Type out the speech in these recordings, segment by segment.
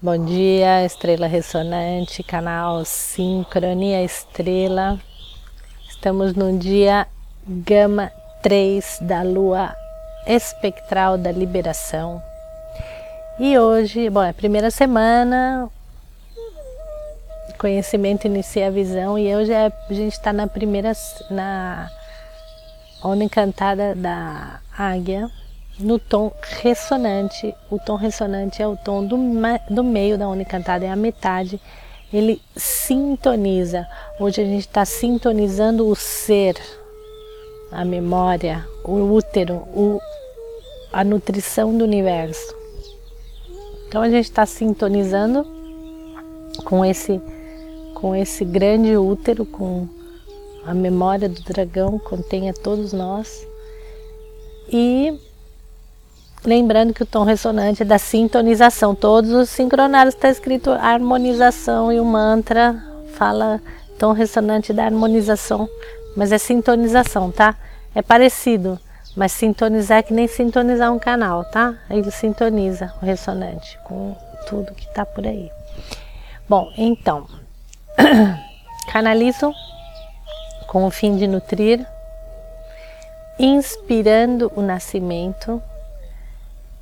Bom dia, Estrela Ressonante, canal Sincronia Estrela. Estamos no dia Gama 3 da Lua Espectral da Liberação. E hoje, bom, é a primeira semana, conhecimento inicia a visão e hoje é, a gente está na primeira, na onda encantada da águia no tom ressonante. O tom ressonante é o tom do, do meio da onda encantada, é a metade. Ele sintoniza. Hoje a gente está sintonizando o ser, a memória, o útero, o, a nutrição do universo. Então a gente está sintonizando com esse, com esse grande útero, com a memória do dragão, contém a todos nós. E Lembrando que o tom ressonante é da sintonização. Todos os sincronados está escrito harmonização e o mantra fala tom ressonante da harmonização, mas é sintonização, tá? É parecido, mas sintonizar é que nem sintonizar um canal, tá? Ele sintoniza o ressonante com tudo que está por aí. Bom, então, canalizo com o fim de nutrir, inspirando o nascimento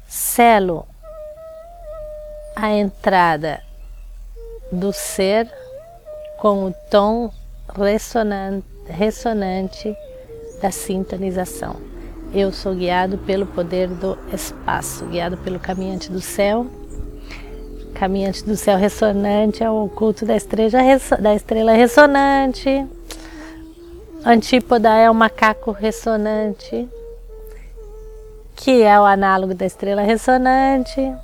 selo a entrada do ser com o tom ressonante, da sintonização. Eu sou guiado pelo poder do espaço, guiado pelo caminhante do céu. Caminhante do céu ressonante é o culto da estrela, da estrela ressonante. Antípoda é o macaco ressonante que é o análogo da estrela ressonante.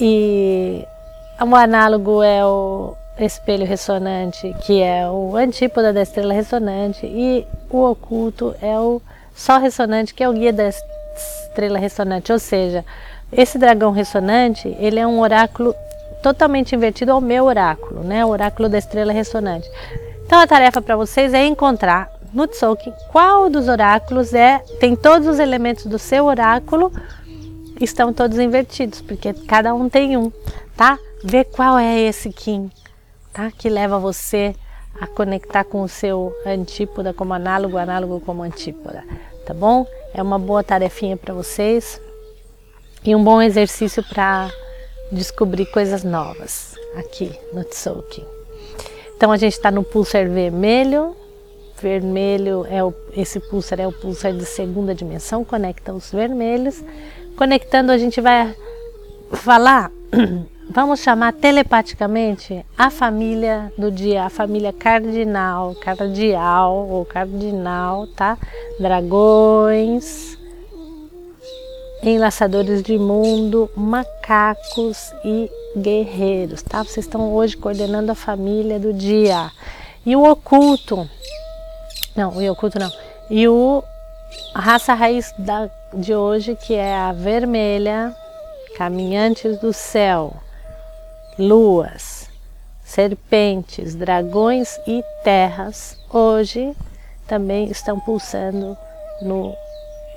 E o análogo é o espelho ressonante, que é o antípoda da estrela ressonante, e o oculto é o sol ressonante, que é o guia da estrela ressonante. Ou seja, esse dragão ressonante, ele é um oráculo totalmente invertido ao meu oráculo, né? O oráculo da estrela ressonante. Então a tarefa para vocês é encontrar no Tzolk'in qual dos oráculos é, tem todos os elementos do seu oráculo, estão todos invertidos, porque cada um tem um, tá? Vê qual é esse Kim, tá? Que leva você a conectar com o seu antípoda como análogo, análogo como antípoda, tá bom? É uma boa tarefinha para vocês e um bom exercício para descobrir coisas novas aqui no Tzolk'in. Então a gente está no pulsar vermelho, vermelho é o, esse pulsar é o pulsar de segunda dimensão, conecta os vermelhos. Conectando, a gente vai falar, vamos chamar telepaticamente a família do dia, a família cardinal, cardial ou cardinal, tá? Dragões, enlaçadores de mundo, macacos e guerreiros, tá? Vocês estão hoje coordenando a família do dia. E o oculto, não, o oculto não. E o a raça raiz da, de hoje, que é a vermelha, caminhantes do céu, luas, serpentes, dragões e terras, hoje também estão pulsando no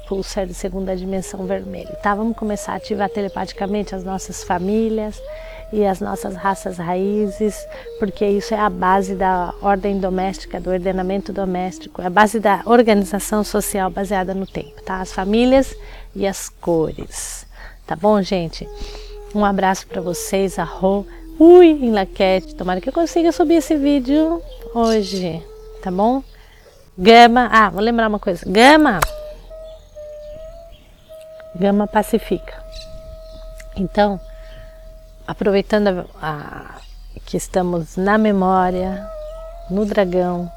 pulsar de segunda dimensão vermelho. Tá? Vamos começar a ativar telepaticamente as nossas famílias, e as nossas raças raízes, porque isso é a base da ordem doméstica, do ordenamento doméstico, é a base da organização social baseada no tempo, tá? As famílias e as cores. Tá bom, gente? Um abraço para vocês, arro. Ui, em laquete. Tomara que eu consiga subir esse vídeo hoje, tá bom? Gama. Ah, vou lembrar uma coisa. Gama. Gama pacifica. Então, aproveitando a, a, que estamos na memória, no dragão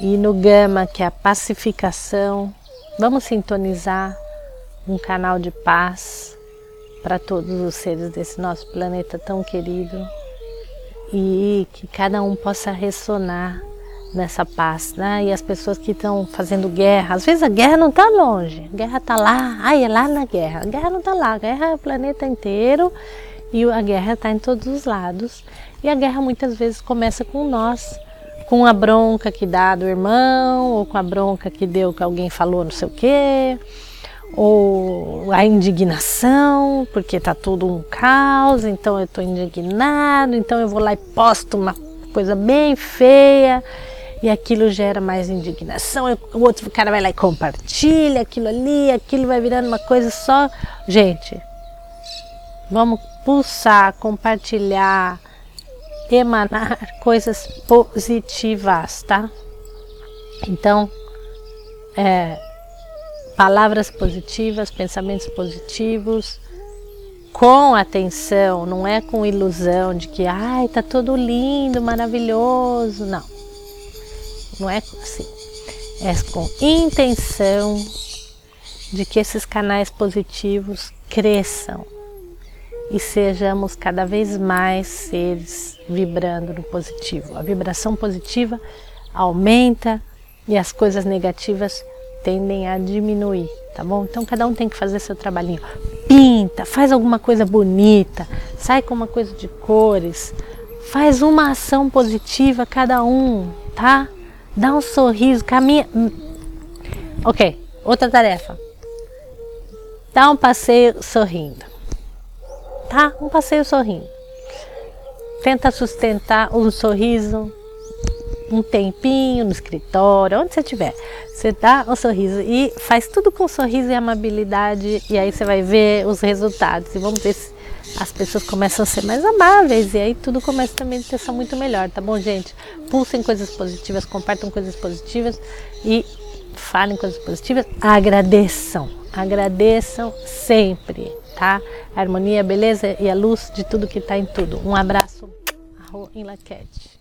e no gama, que é a pacificação, vamos sintonizar um canal de paz para todos os seres desse nosso planeta tão querido e que cada um possa ressonar nessa paz, né? E as pessoas que estão fazendo guerra, às vezes a guerra não está longe, a guerra está lá, ai, é lá na guerra, a guerra não está lá, a guerra é o planeta inteiro e a guerra está em todos os lados. E a guerra muitas vezes começa com nós, com a bronca que dá do irmão, ou com a bronca que deu que alguém falou não sei o quê, ou a indignação, porque tá tudo um caos, então eu tô indignado, então eu vou lá e posto uma coisa bem feia e aquilo gera mais indignação, o outro cara vai lá e compartilha aquilo ali, aquilo vai virando uma coisa só. Gente, vamos pulsar, compartilhar, emanar coisas positivas, tá? Então, é, palavras positivas, pensamentos positivos, com atenção, não é com ilusão de que, ai, tá tudo lindo, maravilhoso, não. Não é assim. É com intenção de que esses canais positivos cresçam e sejamos cada vez mais seres vibrando no positivo. A vibração positiva aumenta e as coisas negativas tendem a diminuir, tá bom? Então cada um tem que fazer seu trabalhinho. Pinta, faz alguma coisa bonita, sai com uma coisa de cores, faz uma ação positiva cada um, tá? Dá um sorriso, caminha. Hum. Ok, outra tarefa. Dá um passeio sorrindo. Tá? Um passeio sorrindo. Tenta sustentar um sorriso um tempinho no escritório, onde você estiver. Você dá um sorriso e faz tudo com sorriso e amabilidade, e aí você vai ver os resultados. E vamos ver se as pessoas começam a ser mais amáveis, e aí tudo começa também a ser muito melhor, tá bom, gente? Pulsem coisas positivas, compartam coisas positivas e falem coisas positivas, agradeçam, agradeçam sempre, tá? A harmonia, a beleza e a luz de tudo que está em tudo. Um abraço, em Laquete.